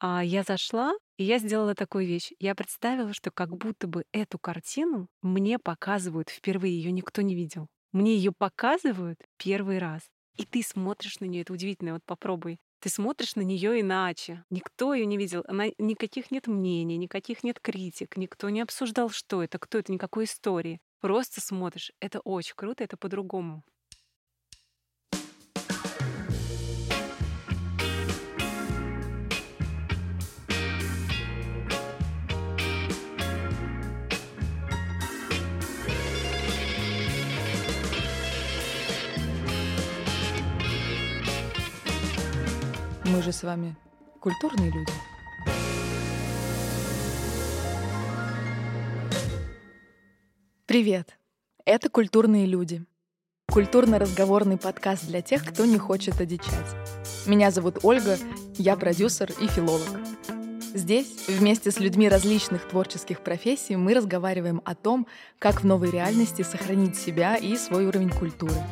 А я зашла, и я сделала такую вещь. Я представила, что как будто бы эту картину мне показывают впервые, ее никто не видел. Мне ее показывают первый раз. И ты смотришь на нее, это удивительно, вот попробуй. Ты смотришь на нее иначе. Никто ее не видел. Она, никаких нет мнений, никаких нет критик, никто не обсуждал, что это, кто это, никакой истории. Просто смотришь. Это очень круто, это по-другому. Мы же с вами культурные люди. Привет! Это «Культурные люди». Культурно-разговорный подкаст для тех, кто не хочет одичать. Меня зовут Ольга, я продюсер и филолог. Здесь, вместе с людьми различных творческих профессий, мы разговариваем о том, как в новой реальности сохранить себя и свой уровень культуры —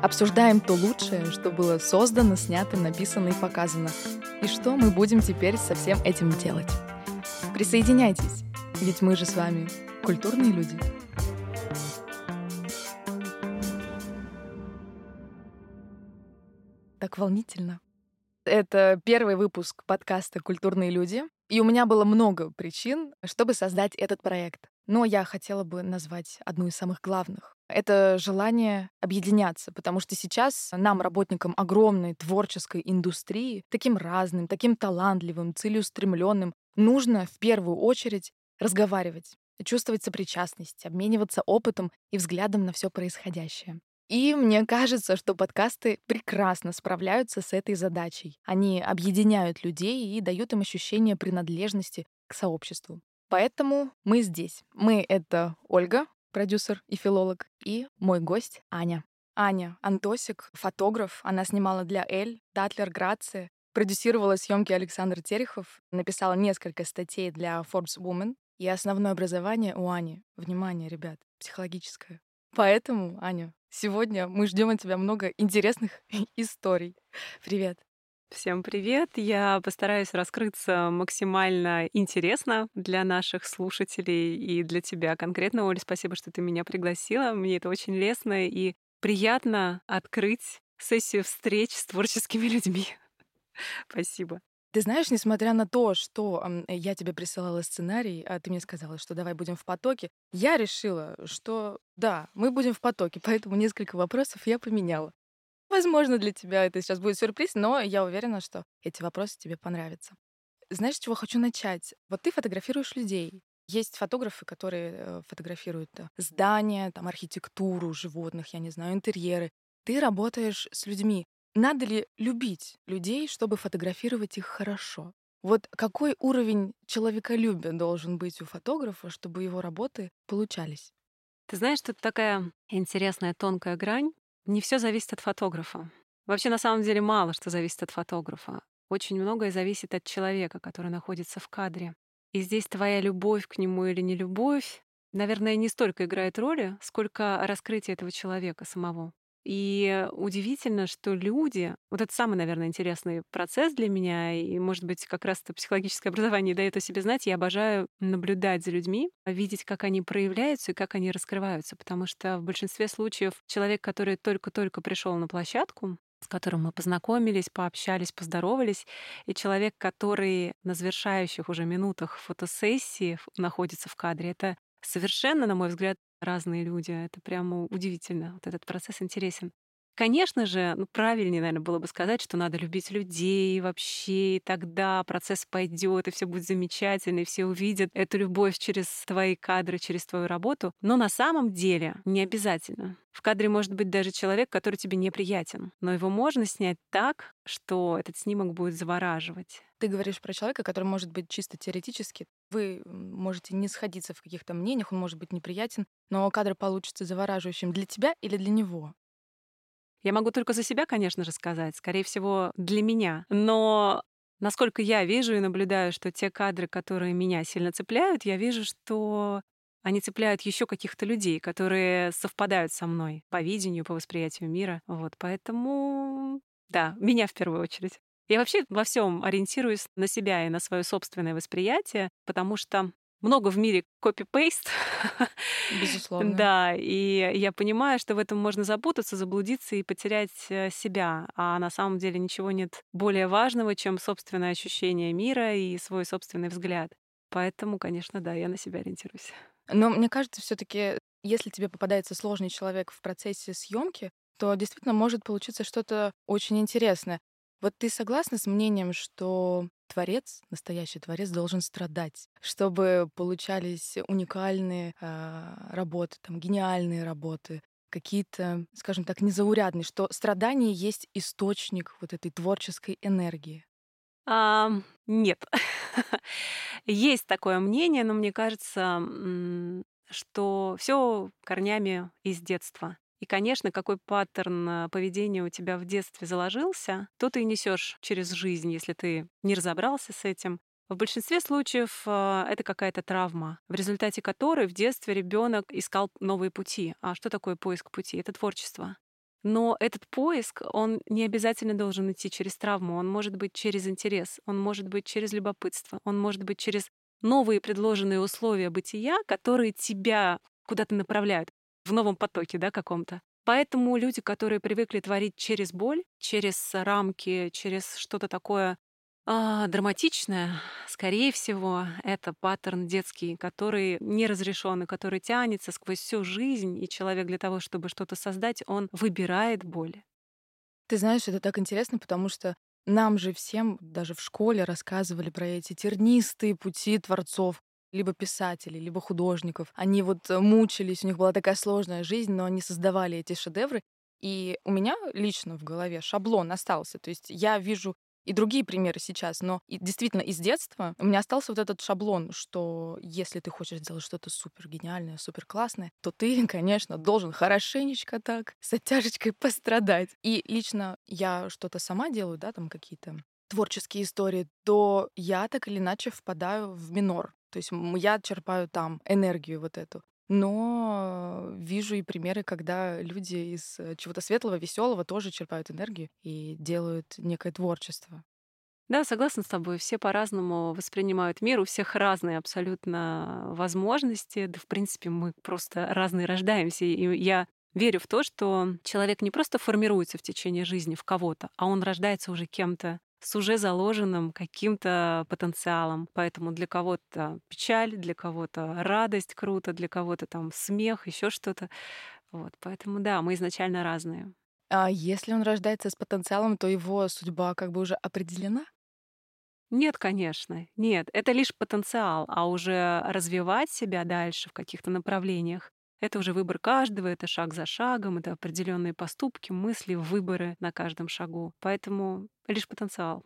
Обсуждаем то лучшее, что было создано, снято, написано и показано. И что мы будем теперь со всем этим делать. Присоединяйтесь, ведь мы же с вами культурные люди. Так волнительно. Это первый выпуск подкаста «Культурные люди», и у меня было много причин, чтобы создать этот проект. Но я хотела бы назвать одну из самых главных это желание объединяться, потому что сейчас нам, работникам огромной творческой индустрии, таким разным, таким талантливым, целеустремленным, нужно в первую очередь разговаривать, чувствовать сопричастность, обмениваться опытом и взглядом на все происходящее. И мне кажется, что подкасты прекрасно справляются с этой задачей. Они объединяют людей и дают им ощущение принадлежности к сообществу. Поэтому мы здесь. Мы — это Ольга, продюсер и филолог, и мой гость Аня. Аня Антосик, фотограф. Она снимала для Эль, Татлер, Грация, продюсировала съемки Александр Терехов, написала несколько статей для Forbes Woman. И основное образование у Ани, внимание, ребят, психологическое. Поэтому, Аня, сегодня мы ждем от тебя много интересных историй. Привет. Всем привет! Я постараюсь раскрыться максимально интересно для наших слушателей и для тебя конкретно. Оля, спасибо, что ты меня пригласила. Мне это очень лестно и приятно открыть сессию встреч с творческими людьми. Спасибо. Ты знаешь, несмотря на то, что я тебе присылала сценарий, а ты мне сказала, что давай будем в потоке, я решила, что да, мы будем в потоке, поэтому несколько вопросов я поменяла. Возможно, для тебя это сейчас будет сюрприз, но я уверена, что эти вопросы тебе понравятся. Знаешь, с чего хочу начать? Вот ты фотографируешь людей. Есть фотографы, которые э, фотографируют э, здания, там, архитектуру животных, я не знаю, интерьеры. Ты работаешь с людьми. Надо ли любить людей, чтобы фотографировать их хорошо? Вот какой уровень человеколюбия должен быть у фотографа, чтобы его работы получались? Ты знаешь, тут такая интересная тонкая грань. Не все зависит от фотографа. Вообще, на самом деле, мало что зависит от фотографа. Очень многое зависит от человека, который находится в кадре. И здесь твоя любовь к нему или не любовь, наверное, не столько играет роли, сколько раскрытие этого человека самого. И удивительно, что люди, вот это самый, наверное, интересный процесс для меня, и, может быть, как раз это психологическое образование дает о себе знать, я обожаю наблюдать за людьми, видеть, как они проявляются и как они раскрываются, потому что в большинстве случаев человек, который только-только пришел на площадку, с которым мы познакомились, пообщались, поздоровались, и человек, который на завершающих уже минутах фотосессии находится в кадре, это совершенно, на мой взгляд, разные люди. Это прямо удивительно. Вот этот процесс интересен. Конечно же, ну, правильнее, наверное, было бы сказать, что надо любить людей вообще, и тогда процесс пойдет, и все будет замечательно, и все увидят эту любовь через твои кадры, через твою работу. Но на самом деле не обязательно. В кадре может быть даже человек, который тебе неприятен, но его можно снять так, что этот снимок будет завораживать. Ты говоришь про человека, который может быть чисто теоретически. Вы можете не сходиться в каких-то мнениях, он может быть неприятен, но кадр получится завораживающим для тебя или для него. Я могу только за себя, конечно же, сказать, скорее всего, для меня. Но насколько я вижу и наблюдаю, что те кадры, которые меня сильно цепляют, я вижу, что они цепляют еще каких-то людей, которые совпадают со мной по видению, по восприятию мира. Вот, поэтому, да, меня в первую очередь. Я вообще во всем ориентируюсь на себя и на свое собственное восприятие, потому что много в мире копи-пейст. Безусловно. Да, и я понимаю, что в этом можно запутаться, заблудиться и потерять э, себя. А на самом деле ничего нет более важного, чем собственное ощущение мира и свой собственный взгляд. Поэтому, конечно, да, я на себя ориентируюсь. Но мне кажется, все таки если тебе попадается сложный человек в процессе съемки, то действительно может получиться что-то очень интересное. Вот ты согласна с мнением, что творец, настоящий творец, должен страдать, чтобы получались уникальные э, работы, там, гениальные работы, какие-то, скажем так, незаурядные, что страдание есть источник вот этой творческой энергии? А, нет. Есть такое мнение, но мне кажется, что все корнями из детства. И, конечно, какой паттерн э, поведения у тебя в детстве заложился, то ты и несешь через жизнь, если ты не разобрался с этим. В большинстве случаев э, это какая-то травма, в результате которой в детстве ребенок искал новые пути. А что такое поиск пути? Это творчество. Но этот поиск, он не обязательно должен идти через травму, он может быть через интерес, он может быть через любопытство, он может быть через новые предложенные условия бытия, которые тебя куда-то направляют в новом потоке, да, каком-то. Поэтому люди, которые привыкли творить через боль, через рамки, через что-то такое а, драматичное, скорее всего, это паттерн детский, который не разрешен и который тянется сквозь всю жизнь, и человек для того, чтобы что-то создать, он выбирает боль. Ты знаешь, это так интересно, потому что нам же всем даже в школе рассказывали про эти тернистые пути творцов, либо писателей, либо художников. Они вот э, мучились, у них была такая сложная жизнь, но они создавали эти шедевры. И у меня лично в голове шаблон остался. То есть я вижу и другие примеры сейчас, но действительно из детства у меня остался вот этот шаблон, что если ты хочешь сделать что-то супер гениальное, супер классное, то ты, конечно, должен хорошенечко так с оттяжечкой пострадать. И лично я что-то сама делаю, да, там какие-то творческие истории, то я так или иначе впадаю в минор. То есть я черпаю там энергию вот эту. Но вижу и примеры, когда люди из э, чего-то светлого, веселого тоже черпают энергию и делают некое творчество. Да, согласна с тобой. Все по-разному воспринимают мир, у всех разные абсолютно возможности. Да, в принципе, мы просто разные рождаемся. И я верю в то, что человек не просто формируется в течение жизни в кого-то, а он рождается уже кем-то с уже заложенным каким-то потенциалом. Поэтому для кого-то печаль, для кого-то радость круто, для кого-то там смех, еще что-то. Вот, поэтому да, мы изначально разные. А если он рождается с потенциалом, то его судьба как бы уже определена? Нет, конечно, нет. Это лишь потенциал, а уже развивать себя дальше в каких-то направлениях это уже выбор каждого, это шаг за шагом, это определенные поступки, мысли, выборы на каждом шагу. Поэтому лишь потенциал.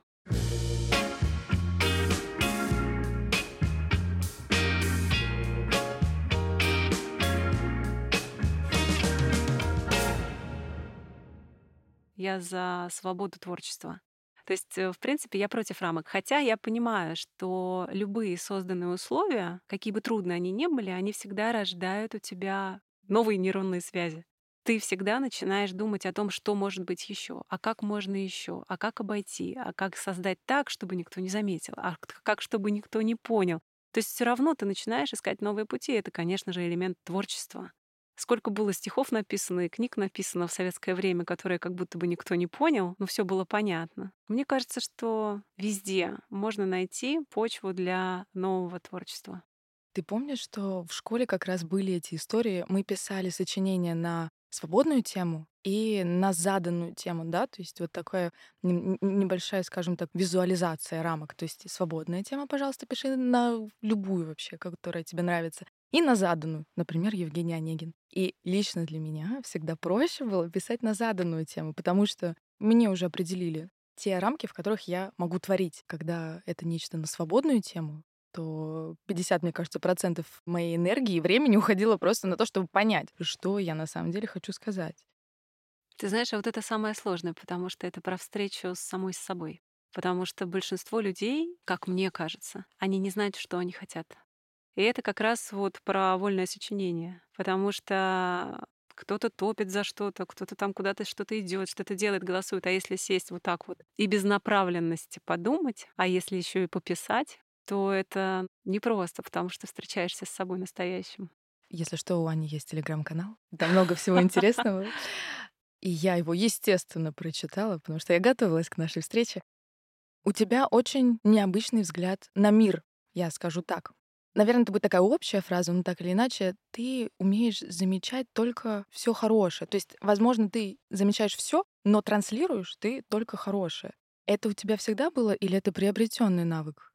Я за свободу творчества. То есть, э, в принципе, я против рамок. Хотя я понимаю, что любые созданные условия, какие бы трудные они ни были, они всегда рождают у тебя новые нейронные связи. Ты всегда начинаешь думать о том, что может быть еще, а как можно еще, а как обойти, а как создать так, чтобы никто не заметил, а как чтобы никто не понял. То есть все равно ты начинаешь искать новые пути. Это, конечно же, элемент творчества. Сколько было стихов написано и книг написано в советское время, которые как будто бы никто не понял, но все было понятно. Мне кажется, что везде можно найти почву для нового творчества. Ты помнишь, что в школе как раз были эти истории? Мы писали сочинения на свободную тему и на заданную тему, да, то есть вот такая небольшая, скажем так, визуализация рамок. То есть свободная тема, пожалуйста, пиши на любую вообще, которая тебе нравится и на заданную, например, Евгений Онегин. И лично для меня всегда проще было писать на заданную тему, потому что мне уже определили те рамки, в которых я могу творить. Когда это нечто на свободную тему, то 50, мне кажется, процентов моей энергии и времени уходило просто на то, чтобы понять, что я на самом деле хочу сказать. Ты знаешь, а вот это самое сложное, потому что это про встречу с самой с собой. Потому что большинство людей, как мне кажется, они не знают, что они хотят. И это как раз вот про вольное сочинение. Потому что кто-то топит за что-то, кто-то там куда-то что-то идет, что-то делает, голосует. А если сесть вот так вот и без направленности подумать, а если еще и пописать, то это непросто, потому что встречаешься с собой настоящим. Если что, у Ани есть телеграм-канал. Там много всего интересного. И я его, естественно, прочитала, потому что я готовилась к нашей встрече. У тебя очень необычный взгляд на мир, я скажу так. Наверное, это будет такая общая фраза, но так или иначе, ты умеешь замечать только все хорошее. То есть, возможно, ты замечаешь все, но транслируешь ты только хорошее. Это у тебя всегда было или это приобретенный навык?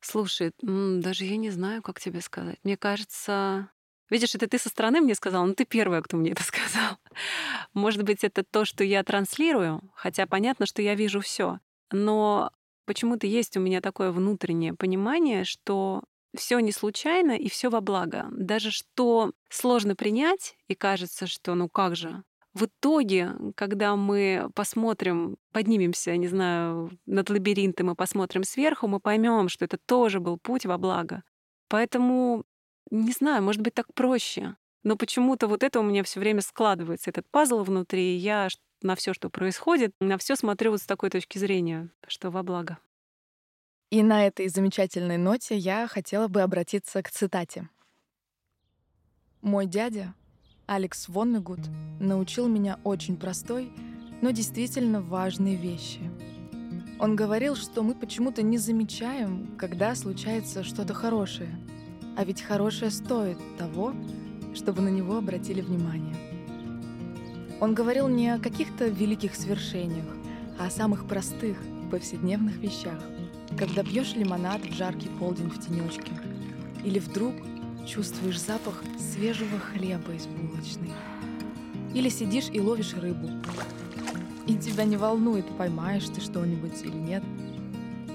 Слушай, даже я не знаю, как тебе сказать. Мне кажется, видишь, это ты со стороны мне сказал, но ты первая, кто мне это сказал. Может быть, это то, что я транслирую, хотя понятно, что я вижу все. Но почему-то есть у меня такое внутреннее понимание, что все не случайно и все во благо. Даже что сложно принять, и кажется, что ну как же. В итоге, когда мы посмотрим, поднимемся, не знаю, над лабиринтом и посмотрим сверху, мы поймем, что это тоже был путь во благо. Поэтому, не знаю, может быть, так проще. Но почему-то вот это у меня все время складывается, этот пазл внутри, и я на все, что происходит, на все смотрю вот с такой точки зрения, что во благо. И на этой замечательной ноте я хотела бы обратиться к цитате. «Мой дядя, Алекс Воннегуд, научил меня очень простой, но действительно важной вещи. Он говорил, что мы почему-то не замечаем, когда случается что-то хорошее. А ведь хорошее стоит того, чтобы на него обратили внимание. Он говорил не о каких-то великих свершениях, а о самых простых, повседневных вещах — когда пьешь лимонад в жаркий полдень в тенечке, или вдруг чувствуешь запах свежего хлеба из булочной, или сидишь и ловишь рыбу, и тебя не волнует, поймаешь ты что-нибудь или нет,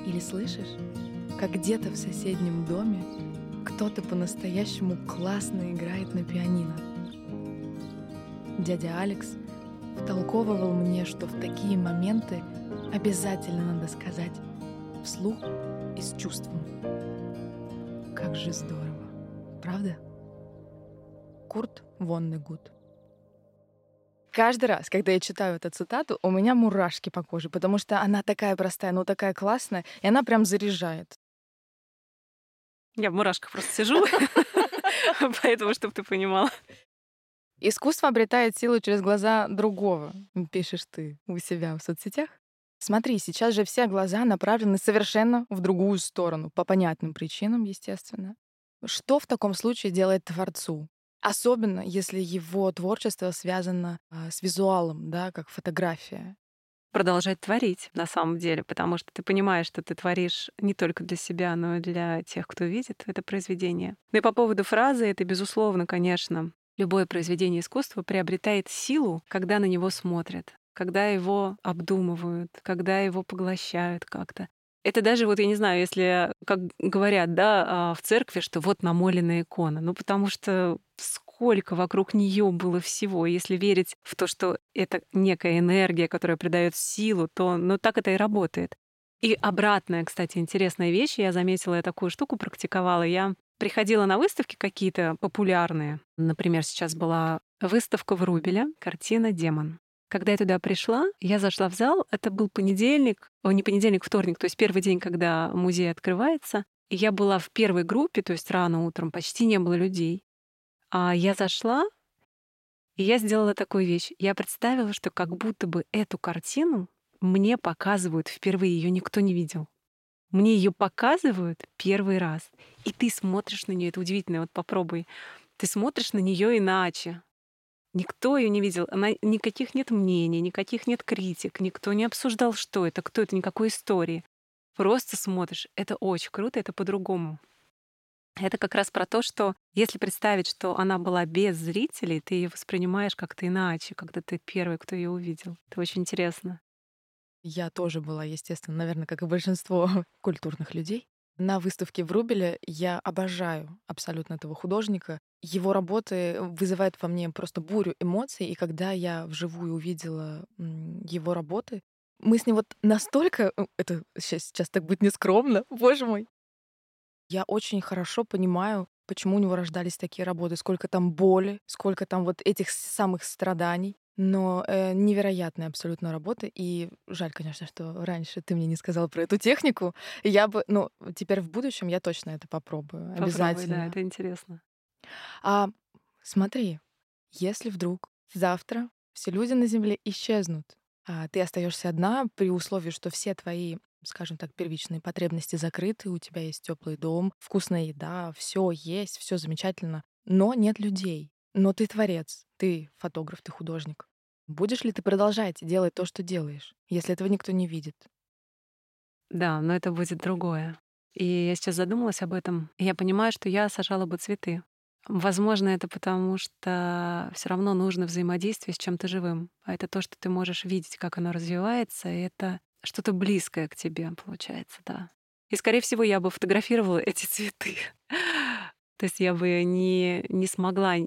или слышишь, как где-то в соседнем доме кто-то по-настоящему классно играет на пианино. Дядя Алекс втолковывал мне, что в такие моменты обязательно надо сказать вслух и с чувством. Как же здорово, правда? Курт Воннегуд. Каждый раз, когда я читаю эту цитату, у меня мурашки по коже, потому что она такая простая, но такая классная, и она прям заряжает. Я в мурашках просто сижу, поэтому, чтобы ты понимала. Искусство обретает силу через глаза другого, пишешь ты у себя в соцсетях. Смотри, сейчас же все глаза направлены совершенно в другую сторону, по понятным причинам, естественно. Что в таком случае делает творцу? Особенно, если его творчество связано э, с визуалом, да, как фотография. Продолжать творить на самом деле, потому что ты понимаешь, что ты творишь не только для себя, но и для тех, кто видит это произведение. Ну и по поводу фразы, это безусловно, конечно, любое произведение искусства приобретает силу, когда на него смотрят когда его обдумывают, когда его поглощают как-то. Это даже вот, я не знаю, если, как говорят, да, а, в церкви, что вот намоленная икона. Ну, потому что сколько вокруг нее было всего. Если верить в то, что это некая энергия, которая придает силу, то ну, так это и работает. И обратная, кстати, интересная вещь. Я заметила, я такую штуку практиковала. Я приходила на выставки какие-то популярные. Например, сейчас была выставка в Рубеле, картина «Демон». Когда я туда пришла, я зашла в зал. Это был понедельник, о, не понедельник, вторник, то есть первый день, когда музей открывается. И я была в первой группе, то есть рано утром, почти не было людей. А я зашла, и я сделала такую вещь. Я представила, что как будто бы эту картину мне показывают впервые, ее никто не видел. Мне ее показывают первый раз. И ты смотришь на нее, это удивительно, вот попробуй. Ты смотришь на нее иначе. Никто ее не видел, она, никаких нет мнений, никаких нет критик, никто не обсуждал, что это, кто это, никакой истории. Просто смотришь. Это очень круто, это по-другому. Это как раз про то, что если представить, что она была без зрителей, ты ее воспринимаешь как-то иначе, когда ты первый, кто ее увидел. Это очень интересно. Я тоже была, естественно, наверное, как и большинство культурных людей. На выставке в Рубеле я обожаю абсолютно этого художника. Его работы вызывают во мне просто бурю эмоций, и когда я вживую увидела его работы, мы с ним вот настолько... Э, это сейчас, сейчас так будет нескромно, боже мой. Я очень хорошо понимаю почему у него рождались такие работы, сколько там боли, сколько там вот этих самых страданий. Но э, невероятная абсолютно работа. И жаль, конечно, что раньше ты мне не сказал про эту технику. Я бы, ну, теперь в будущем я точно это попробую. Попробуй, обязательно. да, это интересно. А смотри, если вдруг завтра все люди на Земле исчезнут, а ты остаешься одна при условии, что все твои скажем так, первичные потребности закрыты, у тебя есть теплый дом, вкусная еда, все есть, все замечательно, но нет людей. Но ты творец, ты фотограф, ты художник. Будешь ли ты продолжать делать то, что делаешь, если этого никто не видит? Да, но это будет другое. И я сейчас задумалась об этом, и я понимаю, что я сажала бы цветы. Возможно, это потому, что все равно нужно взаимодействие с чем-то живым. А это то, что ты можешь видеть, как оно развивается, и это что-то близкое к тебе, получается, да. И, скорее всего, я бы фотографировала эти цветы. То есть я бы не, не смогла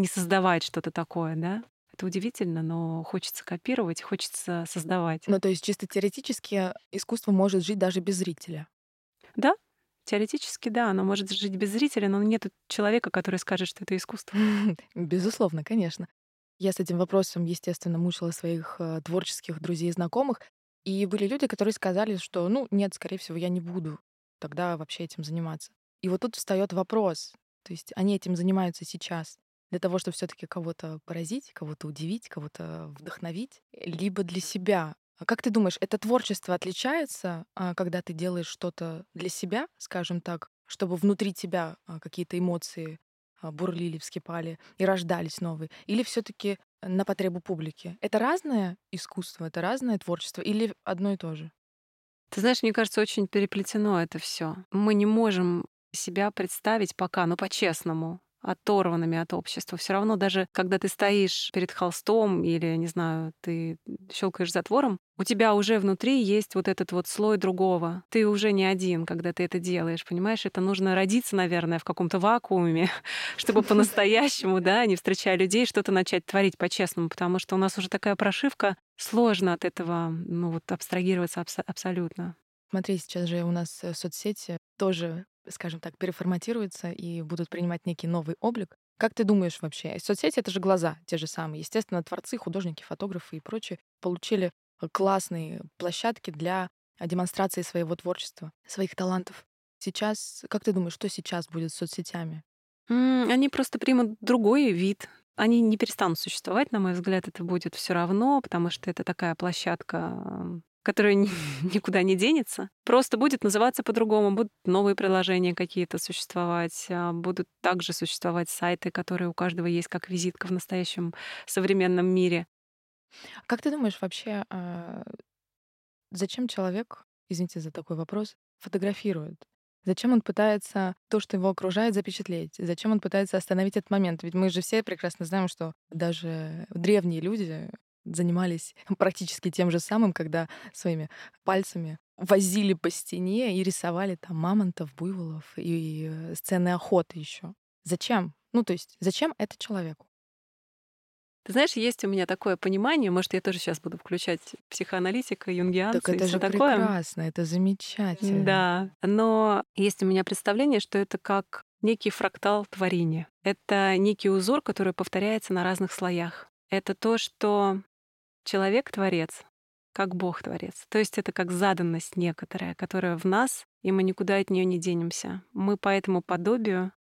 не создавать что-то такое, да? Это удивительно, но хочется копировать, хочется создавать. Ну, то есть чисто теоретически искусство может жить даже без зрителя. Да, теоретически, да, оно может жить без зрителя, но нет человека, который скажет, что это искусство. Безусловно, конечно. Я с этим вопросом, естественно, мучила своих э, творческих друзей и знакомых. И были люди, которые сказали, что, ну, нет, скорее всего, я не буду тогда вообще этим заниматься. И вот тут встает вопрос. То есть они этим занимаются сейчас для того, чтобы все-таки кого-то поразить, кого-то удивить, кого-то вдохновить, либо для себя. А как ты думаешь, это творчество отличается, а, когда ты делаешь что-то для себя, скажем так, чтобы внутри тебя а, какие-то эмоции бурлили, вскипали и рождались новые? Или все-таки на потребу публики? Это разное искусство, это разное творчество или одно и то же? Ты знаешь, мне кажется, очень переплетено это все. Мы не можем себя представить пока, ну по-честному, оторванными от общества. Все равно даже когда ты стоишь перед холстом или, не знаю, ты щелкаешь затвором, у тебя уже внутри есть вот этот вот слой другого. Ты уже не один, когда ты это делаешь, понимаешь? Это нужно родиться, наверное, в каком-то вакууме, чтобы по-настоящему, да, не встречая людей, что-то начать творить по-честному, потому что у нас уже такая прошивка, сложно от этого, ну вот, абстрагироваться абс- абсолютно. Смотри, сейчас же у нас э, соцсети тоже скажем так, переформатируются и будут принимать некий новый облик. Как ты думаешь вообще? Соцсети — это же глаза те же самые. Естественно, творцы, художники, фотографы и прочие получили э, классные площадки для демонстрации своего творчества, своих талантов. Сейчас, как ты думаешь, что сейчас будет с соцсетями? Они просто примут другой вид. Они не перестанут существовать, на мой взгляд, это будет все равно, потому что это такая площадка которая никуда не денется, просто будет называться по-другому. Будут новые приложения какие-то существовать, а, будут также существовать сайты, которые у каждого есть как визитка в настоящем современном мире. Как ты думаешь вообще, а, зачем человек, извините за такой вопрос, фотографирует? Зачем он пытается то, что его окружает, запечатлеть? Зачем он пытается остановить этот момент? Ведь мы же все прекрасно знаем, что даже древние люди занимались практически тем же самым, когда своими пальцами возили по стене и рисовали там мамонтов, буйволов и э, сцены охоты еще. Зачем? Ну, то есть, зачем это человеку? Ты знаешь, есть у меня такое понимание, может, я тоже сейчас буду включать психоаналитика, юнгианца Так это и же такое. прекрасно, это замечательно. Да, но есть у меня представление, что это как некий фрактал творения. Это некий узор, который повторяется на разных слоях. Это то, что человек — творец, как Бог — творец. То есть это как заданность некоторая, которая в нас, и мы никуда от нее не денемся. Мы по этому подобию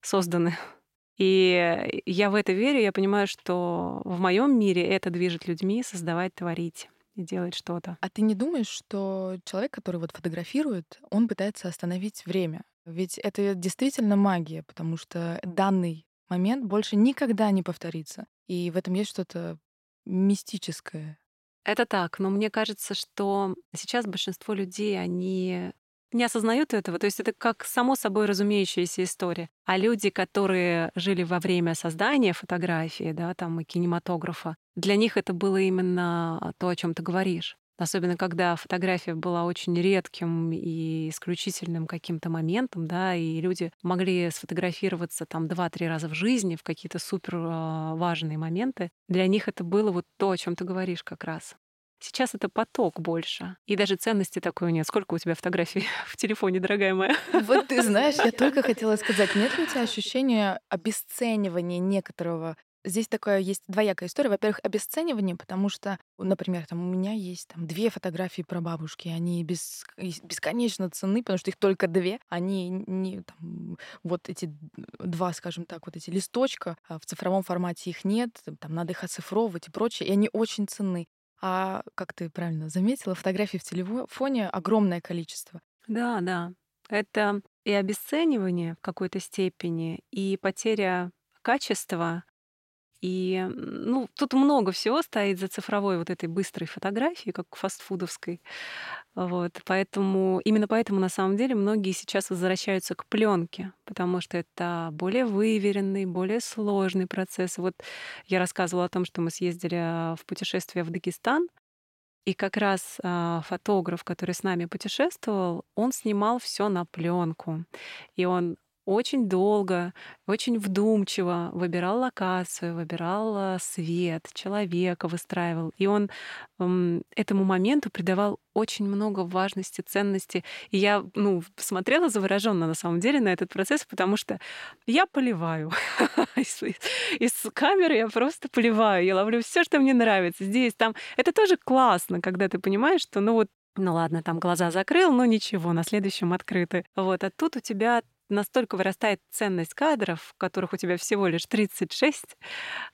созданы. И я в это верю, я понимаю, что в моем мире это движет людьми создавать, творить и делать что-то. А ты не думаешь, что человек, который вот фотографирует, он пытается остановить время? Ведь это действительно магия, потому что данный момент больше никогда не повторится. И в этом есть что-то мистическое. Это так, но мне кажется, что сейчас большинство людей, они не осознают этого. То есть это как само собой разумеющаяся история. А люди, которые жили во время создания фотографии, да, там и кинематографа, для них это было именно то, о чем ты говоришь. Особенно когда фотография была очень редким и исключительным каким-то моментом, да, и люди могли сфотографироваться там два-три раза в жизни в какие-то супер а, важные моменты. Для них это было вот то, о чем ты говоришь как раз. Сейчас это поток больше. И даже ценности такой нет. Сколько у тебя фотографий в телефоне, дорогая моя? Вот ты знаешь, я только хотела сказать, нет ли у тебя ощущения обесценивания некоторого Здесь такое есть двоякая история. Во-первых, обесценивание, потому что, например, там у меня есть там две фотографии про бабушки, они без, бесконечно ценны, потому что их только две. Они не там, вот эти два, скажем так, вот эти листочка а в цифровом формате их нет, там надо их оцифровывать и прочее, и они очень ценны. А как ты правильно заметила, фотографий в телефоне огромное количество. Да, да. Это и обесценивание в какой-то степени, и потеря качества и, ну, тут много всего стоит за цифровой вот этой быстрой фотографией, как фастфудовской. Вот. Поэтому, именно поэтому, на самом деле, многие сейчас возвращаются к пленке, потому что это более выверенный, более сложный процесс. Вот я рассказывала о том, что мы съездили а, в путешествие в Дагестан, и как раз а, фотограф, который с нами путешествовал, он снимал все на пленку. И он очень долго, очень вдумчиво выбирал локацию, выбирал а, свет, человека выстраивал. И он этому моменту придавал очень много важности, ценности. И я ну, смотрела завороженно на самом деле на этот процесс, потому что я поливаю. из, из камеры я просто поливаю. Я ловлю все, что мне нравится. Здесь, там. Это тоже классно, когда ты понимаешь, что ну вот ну ладно, там глаза закрыл, но ничего, на следующем открыты. Вот, а тут у тебя настолько вырастает ценность кадров, которых у тебя всего лишь 36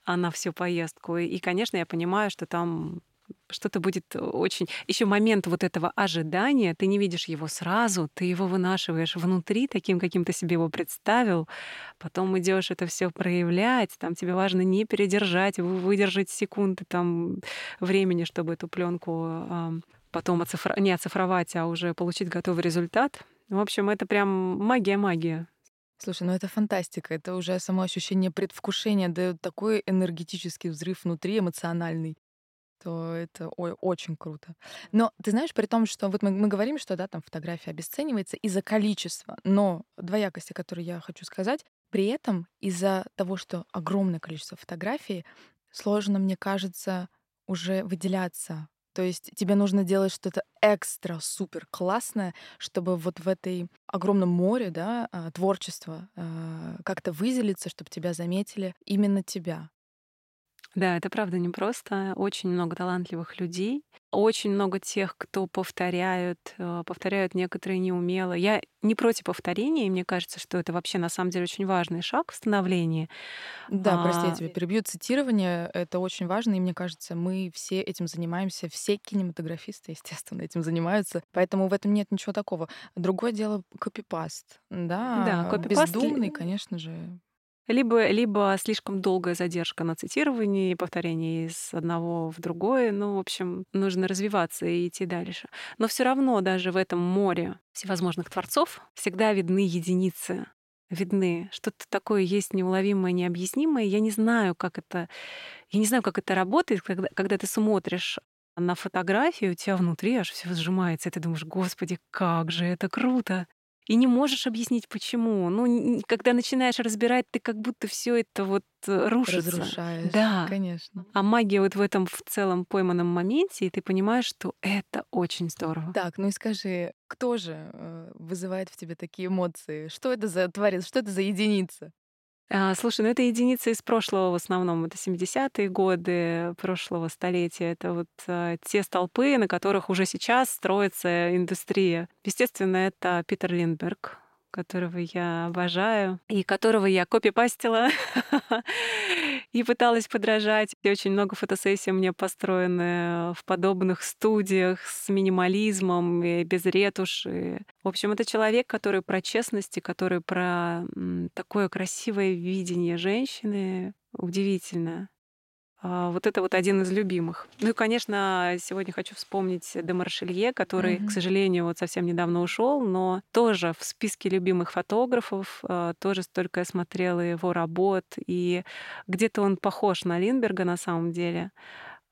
а на всю поездку. И, конечно, я понимаю, что там что-то будет очень... Еще момент вот этого ожидания, ты не видишь его сразу, ты его вынашиваешь внутри таким, каким ты себе его представил, потом идешь это все проявлять, там тебе важно не передержать, выдержать секунды там времени, чтобы эту пленку потом оцифр... не оцифровать, а уже получить готовый результат. В общем, это прям магия-магия. Слушай, ну это фантастика. Это уже само ощущение предвкушения дает такой энергетический взрыв внутри, эмоциональный то это ой, очень круто. Но ты знаешь, при том, что вот мы, мы говорим, что да, там фотография обесценивается из-за количества, но двоякости, которые я хочу сказать, при этом из-за того, что огромное количество фотографий, сложно, мне кажется, уже выделяться то есть тебе нужно делать что-то экстра супер классное, чтобы вот в этой огромном море да, а, творчества а, как-то выделиться, чтобы тебя заметили именно тебя. Да, это правда непросто. Очень много талантливых людей, очень много тех, кто повторяют, э, повторяют некоторые неумело. Я не против повторения, и мне кажется, что это вообще на самом деле очень важный шаг в становлении. Да, прости, я а, тебя перебью. Цитирование — это очень важно, и мне кажется, мы все этим занимаемся, все кинематографисты, естественно, этим занимаются, поэтому в этом нет ничего такого. Другое дело — копипаст. Да, да копипаст бездумный, конечно же, либо, либо слишком долгая задержка на цитировании, повторение из одного в другое. Ну, в общем, нужно развиваться и идти дальше. Но все равно даже в этом море всевозможных творцов всегда видны единицы видны. Что-то такое есть неуловимое, необъяснимое. Я не знаю, как это, я не знаю, как это работает, когда, когда ты смотришь на фотографию, у тебя внутри аж все сжимается, и ты думаешь, господи, как же это круто и не можешь объяснить, почему. Ну, когда начинаешь разбирать, ты как будто все это вот э, рушится. Разрушаешь. Да, конечно. А магия вот в этом в целом пойманном моменте, и ты понимаешь, что это очень здорово. Так, ну и скажи, кто же э, вызывает в тебе такие эмоции? Что это за творец? Что это за единица? А, слушай, ну это единицы из прошлого в основном. Это 70-е годы прошлого столетия. Это вот а, те столпы, на которых уже сейчас строится индустрия. Естественно, это Питер Линдберг, которого я обожаю и которого я копипастила и пыталась подражать. И очень много фотосессий у меня построены в подобных студиях с минимализмом и без ретуши. В общем, это человек, который про честность, который про такое красивое видение женщины. Удивительно. А, вот это вот один из любимых. Ну и, конечно, сегодня хочу вспомнить Де Маршелье, который, mm-hmm. к сожалению, вот совсем недавно ушел, но тоже в списке любимых фотографов, а, тоже столько я смотрела его работ, и где-то он похож на Линберга на самом деле.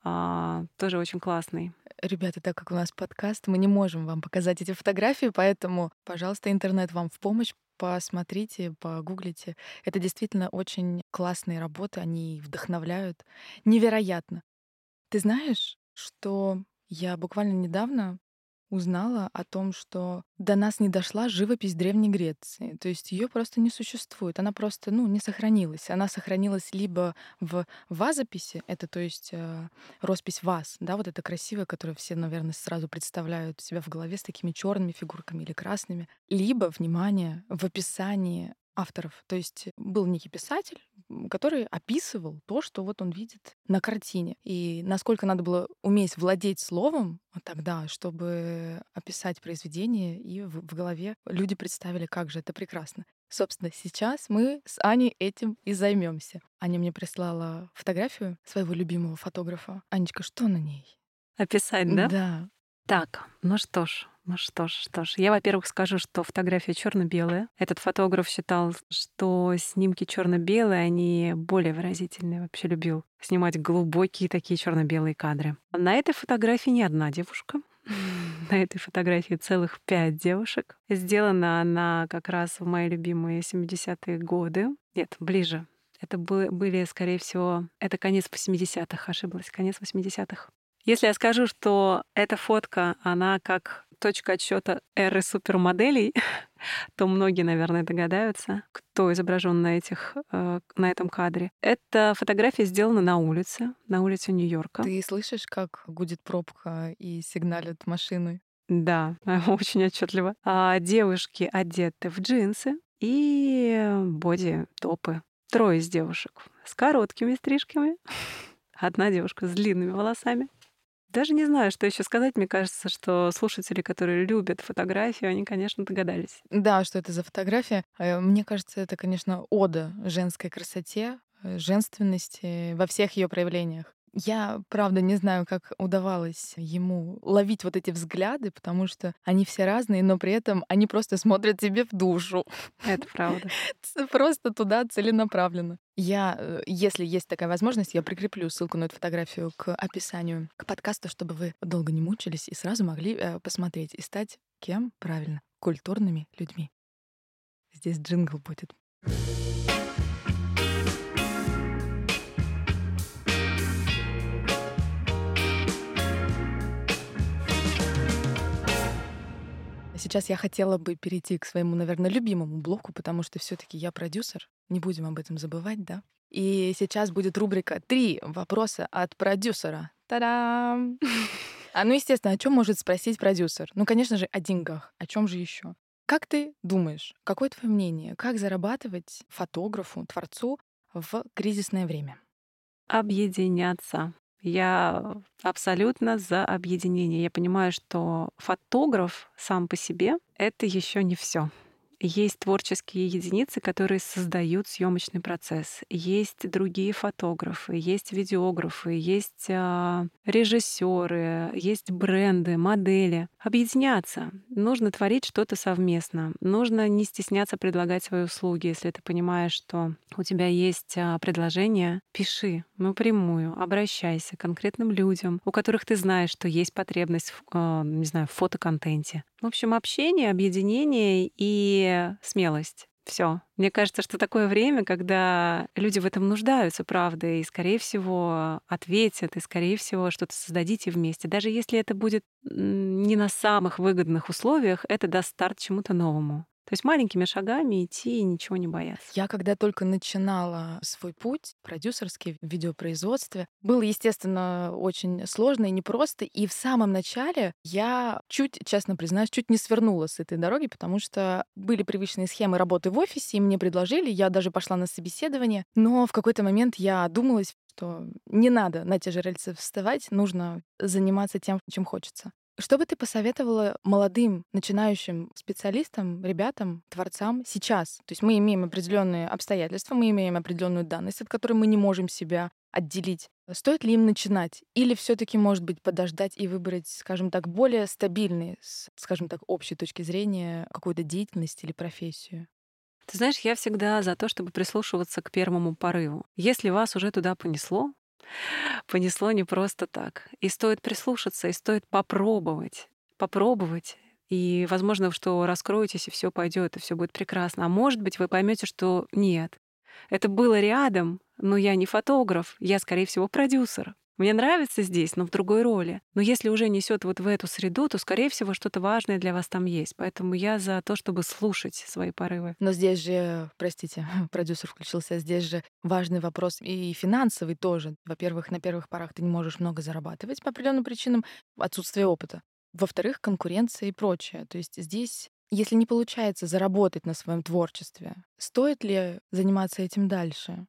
А, тоже очень классный. Ребята, так как у нас подкаст, мы не можем вам показать эти фотографии, поэтому, пожалуйста, интернет вам в помощь посмотрите, погуглите. Это действительно очень классные работы, они вдохновляют невероятно. Ты знаешь, что Я буквально недавно узнала о том, что до нас не дошла живопись Древней Греции. То есть ее просто не существует. Она просто ну, не сохранилась. Она сохранилась либо в вазописи, это то есть э, роспись ваз, да, вот это красивая, которую все, наверное, сразу представляют себя в голове с такими черными фигурками или красными, либо, внимание, в описании авторов. То есть был некий писатель, который описывал то, что вот он видит на картине. И насколько надо было уметь владеть словом тогда, чтобы описать произведение, и в, в голове люди представили, как же это прекрасно. Собственно, сейчас мы с Аней этим и займемся. Аня мне прислала фотографию своего любимого фотографа. Анечка, что на ней? Описать, да? Да. Так, ну что ж, ну что ж, что ж. Я, во-первых, скажу, что фотография черно-белая. Этот фотограф считал, что снимки черно-белые, они более выразительные. Вообще любил снимать глубокие такие черно-белые кадры. На этой фотографии не одна девушка. На этой фотографии целых пять девушек. Сделана она как раз в мои любимые 70-е годы. Нет, ближе. Это были, скорее всего, это конец 80-х, ошиблась, конец 80-х. Если я скажу, что эта фотка, она как точка отсчета эры супермоделей, то многие, наверное, догадаются, кто изображен на, этих, э, на этом кадре. Эта фотография сделана на улице, на улице Нью-Йорка. Ты слышишь, как гудит пробка и сигналят машины? Да, очень отчетливо. А девушки одеты в джинсы и боди-топы. Трое из девушек с короткими стрижками. Одна девушка с длинными волосами. Даже не знаю, что еще сказать. Мне кажется, что слушатели, которые любят фотографию, они, конечно, догадались. Да, что это за фотография. Э, мне кажется, это, конечно, ода женской красоте, э, женственности во всех ее проявлениях. Я, правда, не знаю, как удавалось ему ловить вот эти взгляды, потому что они все разные, но при этом они просто смотрят тебе в душу. Это правда. Просто туда целенаправленно. Я, э, если есть такая возможность, я прикреплю ссылку на эту фотографию к описанию к подкасту, чтобы вы долго не мучились и сразу могли э, посмотреть и стать кем? Правильно, культурными людьми. Здесь джингл будет. Сейчас я хотела бы перейти к своему, наверное, любимому блоку, потому что все таки я продюсер. Не будем об этом забывать, да? И сейчас будет рубрика «Три вопроса от продюсера». Та-дам! А ну, естественно, о чем может спросить продюсер? Ну, конечно же, о деньгах. О чем же еще? Как ты думаешь, какое твое мнение, как зарабатывать фотографу, творцу в кризисное время? Объединяться. Я абсолютно за объединение. Я понимаю, что фотограф сам по себе это еще не все. Есть творческие единицы, которые создают съемочный процесс. Есть другие фотографы, есть видеографы, есть э, режиссеры, есть бренды, модели. Объединяться. Нужно творить что-то совместно. Нужно не стесняться предлагать свои услуги. Если ты понимаешь, что у тебя есть э, предложение, пиши напрямую, обращайся к конкретным людям, у которых ты знаешь, что есть потребность в, э, не знаю, в фотоконтенте. В общем, общение, объединение и смелость. Все. Мне кажется, что такое время, когда люди в этом нуждаются, правда, и, скорее всего, ответят, и, скорее всего, что-то создадите вместе. Даже если это будет не на самых выгодных условиях, это даст старт чему-то новому. То есть маленькими шагами идти и ничего не бояться. Я когда только начинала свой путь продюсерский в видеопроизводстве, было, естественно, очень сложно и непросто. И в самом начале я чуть, честно признаюсь, чуть не свернула с этой дороги, потому что были привычные схемы работы в офисе, и мне предложили, я даже пошла на собеседование. Но в какой-то момент я думалась, что не надо на те же рельсы вставать, нужно заниматься тем, чем хочется. Что бы ты посоветовала молодым начинающим специалистам, ребятам, творцам сейчас? То есть мы имеем определенные обстоятельства, мы имеем определенную данность, от которой мы не можем себя отделить. Стоит ли им начинать? Или все-таки, может быть, подождать и выбрать, скажем так, более стабильный, скажем так, общей точки зрения какую-то деятельность или профессию? Ты знаешь, я всегда за то, чтобы прислушиваться к первому порыву. Если вас уже туда понесло, понесло не просто так. И стоит прислушаться, и стоит попробовать. Попробовать. И возможно, что раскроетесь, и все пойдет, и все будет прекрасно. А может быть, вы поймете, что нет. Это было рядом, но я не фотограф, я, скорее всего, продюсер. Мне нравится здесь, но в другой роли. Но если уже несет вот в эту среду, то, скорее всего, что-то важное для вас там есть. Поэтому я за то, чтобы слушать свои порывы. Но здесь же, простите, продюсер включился, здесь же важный вопрос и финансовый тоже. Во-первых, на первых порах ты не можешь много зарабатывать по определенным причинам, отсутствие опыта. Во-вторых, конкуренция и прочее. То есть здесь если не получается заработать на своем творчестве, стоит ли заниматься этим дальше?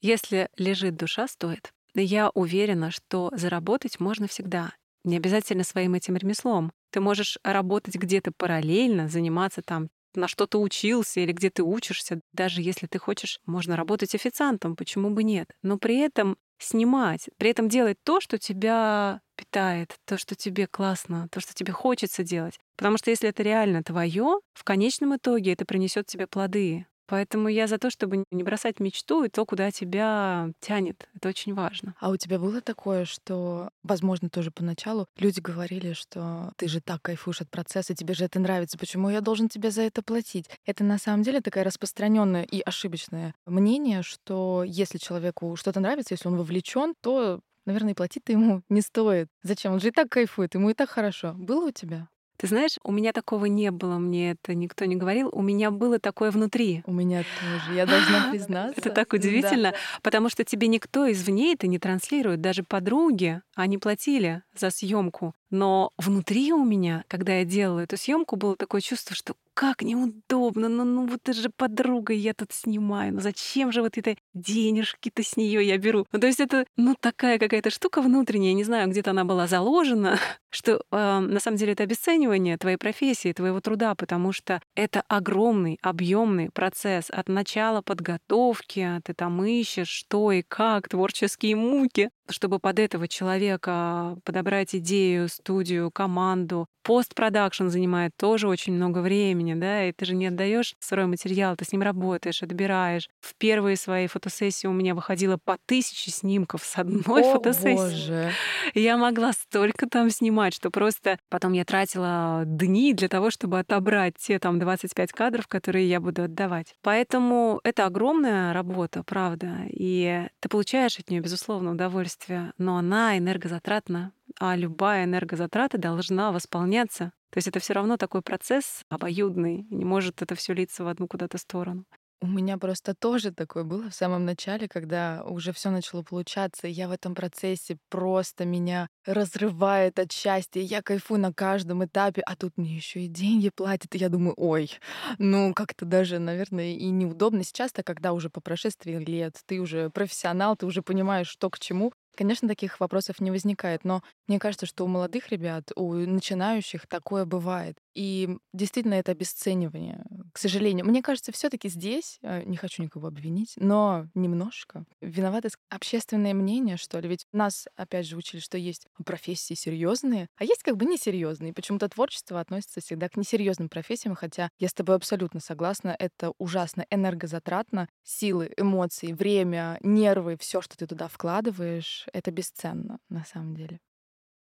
Если лежит душа, стоит. Я уверена, что заработать можно всегда. Не обязательно своим этим ремеслом. Ты можешь работать где-то параллельно, заниматься там на что ты учился или где ты учишься. Даже если ты хочешь, можно работать официантом, почему бы нет. Но при этом снимать, при этом делать то, что тебя питает, то, что тебе классно, то, что тебе хочется делать. Потому что если это реально твое, в конечном итоге это принесет тебе плоды. Поэтому я за то, чтобы не бросать мечту и то, куда тебя тянет. Это очень важно. А у тебя было такое, что, возможно, тоже поначалу люди говорили, что ты же так кайфуешь от процесса, тебе же это нравится, почему я должен тебе за это платить? Это на самом деле такая распространенное и ошибочное мнение, что если человеку что-то нравится, если он вовлечен, то наверное, платить-то ему не стоит. Зачем? Он же и так кайфует, ему и так хорошо. Было у тебя? Ты знаешь, у меня такого не было, мне это никто не говорил. У меня было такое внутри. У меня тоже, я должна признаться. Это так удивительно, да. потому что тебе никто извне это не транслирует. Даже подруги, они платили за съемку. Но внутри у меня, когда я делала эту съемку, было такое чувство, что как неудобно, ну, ну вот это же подруга, я тут снимаю, ну зачем же вот это денежки-то с нее я беру? Ну то есть это, ну такая какая-то штука внутренняя, не знаю, где-то она была заложена, что э, на самом деле это обесценивание твоей профессии, твоего труда, потому что это огромный, объемный процесс от начала подготовки, ты там ищешь, что и как, творческие муки, чтобы под этого человека подобрать идею, студию, команду. Постпродакшн занимает тоже очень много времени, да, и ты же не отдаешь сырой материал, ты с ним работаешь, отбираешь. В первые свои фотосессии у меня выходило по тысяче снимков с одной О, фотосессии. Боже. Я могла столько там снимать, что просто потом я тратила дни для того, чтобы отобрать те там 25 кадров, которые я буду отдавать. Поэтому это огромная работа, правда, и ты получаешь от нее безусловно удовольствие удовольствие, но она энергозатратна, а любая энергозатрата должна восполняться. То есть это все равно такой процесс обоюдный, не может это все литься в одну куда-то сторону. У меня просто тоже такое было в самом начале, когда уже все начало получаться, и я в этом процессе просто меня разрывает от счастья. Я кайфую на каждом этапе, а тут мне еще и деньги платят. И я думаю, ой, ну как-то даже, наверное, и неудобно сейчас-то, когда уже по прошествии лет ты уже профессионал, ты уже понимаешь, что к чему. Конечно, таких вопросов не возникает, но мне кажется, что у молодых ребят, у начинающих такое бывает. И действительно это обесценивание, к сожалению. Мне кажется, все таки здесь, э, не хочу никого обвинить, но немножко виновато общественное мнение, что ли. Ведь нас, опять же, учили, что есть профессии серьезные, а есть как бы несерьезные. Почему-то творчество относится всегда к несерьезным профессиям, хотя я с тобой абсолютно согласна, это ужасно энергозатратно. Силы, эмоции, время, нервы, все, что ты туда вкладываешь, это бесценно на самом деле.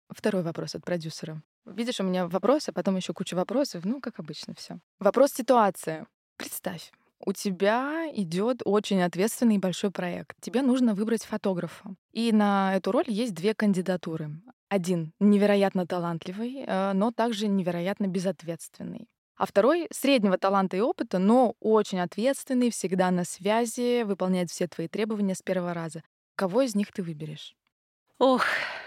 Второй вопрос от продюсера. Видишь, у меня вопросы, потом еще куча вопросов. Ну, как обычно, все. Вопрос ситуация. Представь, у тебя идет очень ответственный и большой проект. Тебе нужно выбрать фотографа. И на эту роль есть две кандидатуры. Один невероятно талантливый, э, но также невероятно безответственный. А второй — среднего таланта и опыта, но очень ответственный, всегда на связи, выполняет все твои требования с первого раза. Кого из них ты выберешь? Ох,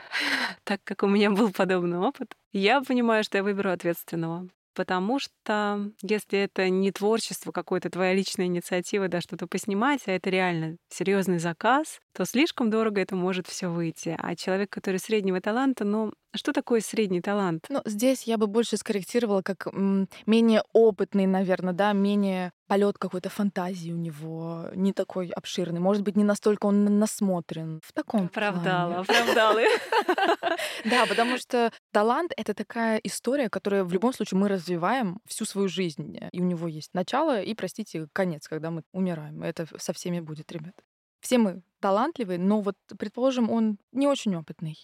так как у меня был подобный опыт, я понимаю, что я выберу ответственного. Потому что если это не творчество, какое-то твоя личная инициатива, да, что-то поснимать, а это реально серьезный заказ, то слишком дорого это может все выйти. А человек, который среднего таланта, ну, что такое средний талант? Ну, здесь я бы больше скорректировала как м, менее опытный, наверное, да, менее полет какой-то фантазии у него не такой обширный. Может быть, не настолько он насмотрен. В таком Оправдала, оправдала. Да, потому что талант — это такая история, которую в любом случае мы развиваем всю свою жизнь. И у него есть начало и, простите, конец, когда мы умираем. Это со всеми будет, ребят. Все мы талантливые, но вот, предположим, он не очень опытный.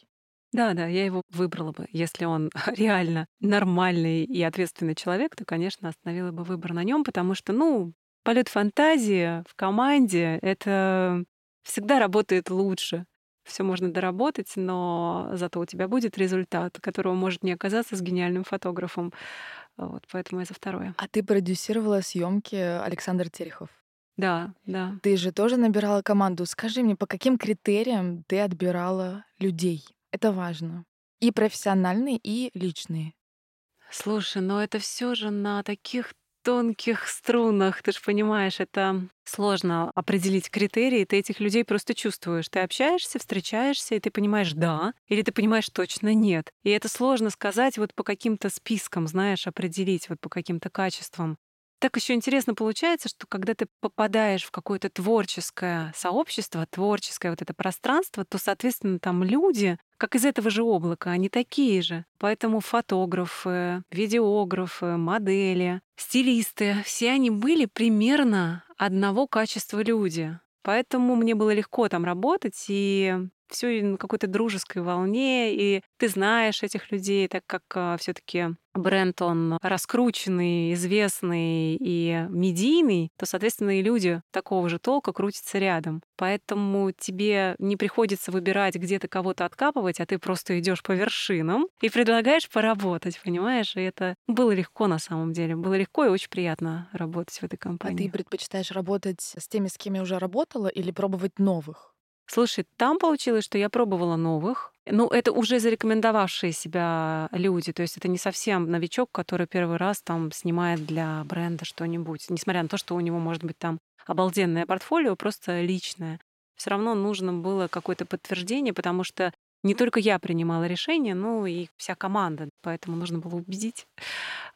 Да, да, я его выбрала бы. Если он реально нормальный и ответственный человек, то, конечно, остановила бы выбор на нем, потому что, ну, полет фантазии в команде это всегда работает лучше. все можно доработать, но зато у тебя будет результат, которого может не оказаться с гениальным фотографом. Вот, поэтому я за второе. А ты продюсировала съемки Александр Терехов? Да, да. Ты же тоже набирала команду. Скажи мне, по каким критериям ты отбирала людей? Это важно. И профессиональные, и личные. Слушай, но это все же на таких тонких струнах, ты же понимаешь, это сложно определить критерии, ты этих людей просто чувствуешь. Ты общаешься, встречаешься, и ты понимаешь «да», или ты понимаешь точно «нет». И это сложно сказать вот по каким-то спискам, знаешь, определить вот по каким-то качествам. Так еще интересно получается, что когда ты попадаешь в какое-то творческое сообщество, творческое вот это пространство, то, соответственно, там люди, как из этого же облака, они такие же. Поэтому фотографы, видеографы, модели, стилисты, все они были примерно одного качества люди. Поэтому мне было легко там работать, и все на какой-то дружеской волне, и ты знаешь этих людей, так как а, все таки бренд, он раскрученный, известный и медийный, то, соответственно, и люди такого же толка крутятся рядом. Поэтому тебе не приходится выбирать, где-то кого-то откапывать, а ты просто идешь по вершинам и предлагаешь поработать, понимаешь? И это было легко на самом деле. Было легко и очень приятно работать в этой компании. А ты предпочитаешь работать с теми, с кем я уже работала, или пробовать новых? Слушай, там получилось, что я пробовала новых. Ну, это уже зарекомендовавшие себя люди. То есть это не совсем новичок, который первый раз там снимает для бренда что-нибудь. Несмотря на то, что у него может быть там обалденное портфолио, просто личное. Все равно нужно было какое-то подтверждение, потому что не только я принимала решение, но и вся команда. Поэтому нужно было убедить.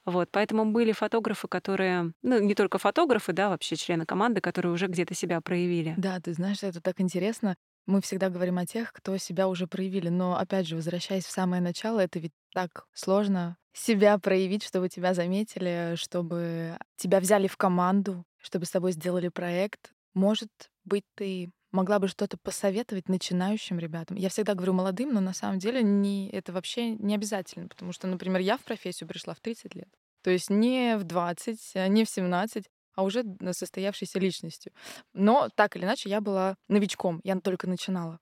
Вот, поэтому были фотографы, которые, ну, не только фотографы, да, вообще члены команды, которые уже где-то себя проявили. Да, ты знаешь, это так интересно. Мы всегда говорим о тех, кто себя уже проявили, но опять же, возвращаясь в самое начало, это ведь так сложно себя проявить, чтобы тебя заметили, чтобы тебя взяли в команду, чтобы с тобой сделали проект. Может быть, ты могла бы что-то посоветовать начинающим ребятам? Я всегда говорю молодым, но на самом деле не, это вообще не обязательно, потому что, например, я в профессию пришла в 30 лет. То есть не в 20, а не в 17, а уже состоявшейся личностью. Но так или иначе я была новичком, я только начинала.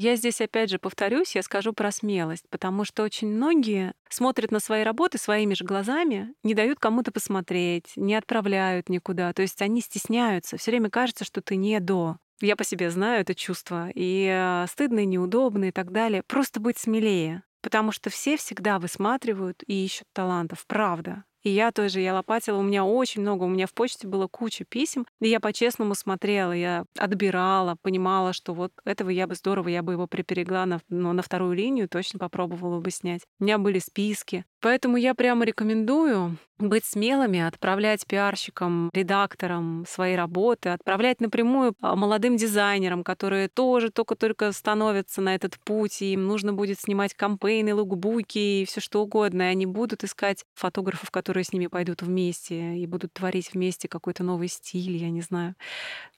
Я здесь опять же повторюсь, я скажу про смелость, потому что очень многие смотрят на свои работы своими же глазами, не дают кому-то посмотреть, не отправляют никуда. То есть они стесняются. Все время кажется, что ты не до. Я по себе знаю это чувство. И э, стыдно, и неудобно, и так далее. Просто быть смелее. Потому что все всегда высматривают и ищут талантов. Правда. И я тоже, я лопатила, у меня очень много, у меня в почте было куча писем, и я по-честному смотрела, я отбирала, понимала, что вот этого я бы здорово, я бы его приперегла на, ну, на вторую линию, точно попробовала бы снять. У меня были списки. Поэтому я прямо рекомендую быть смелыми, отправлять пиарщикам, редакторам свои работы, отправлять напрямую а, молодым дизайнерам, которые тоже только-только становятся на этот путь, и им нужно будет снимать кампейны, лукбуки и все что угодно, и они будут искать фотографов, которые с ними пойдут вместе и будут творить вместе какой-то новый стиль, я не знаю.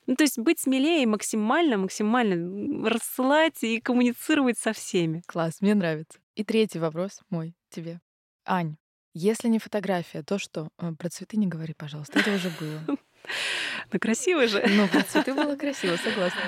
Ну, то есть быть смелее максимально, максимально рассылать и коммуницировать со всеми. Класс, мне нравится. И третий вопрос мой тебе. Ань, если не фотография, то что? Э, про цветы не говори, пожалуйста. Это уже было. Ну, красиво же. Ну, про цветы было красиво, согласна.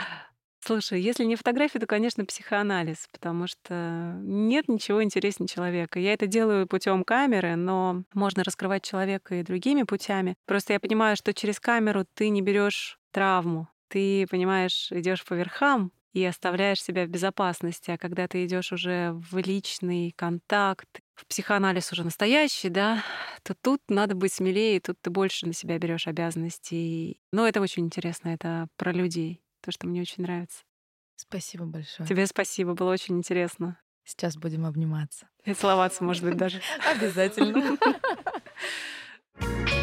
Слушай, если не фотография, то, конечно, психоанализ, потому что нет ничего интереснее человека. Я это делаю путем камеры, но можно раскрывать человека и другими путями. Просто я понимаю, что через камеру ты не берешь травму. Ты, понимаешь, идешь по верхам, и оставляешь себя в безопасности. А когда ты идешь уже в личный контакт, в психоанализ уже настоящий, да, то тут надо быть смелее, тут ты больше на себя берешь обязанностей. Но это очень интересно, это про людей, то, что мне очень нравится. Спасибо большое. Тебе спасибо, было очень интересно. Сейчас будем обниматься. И целоваться, может быть, даже. Обязательно.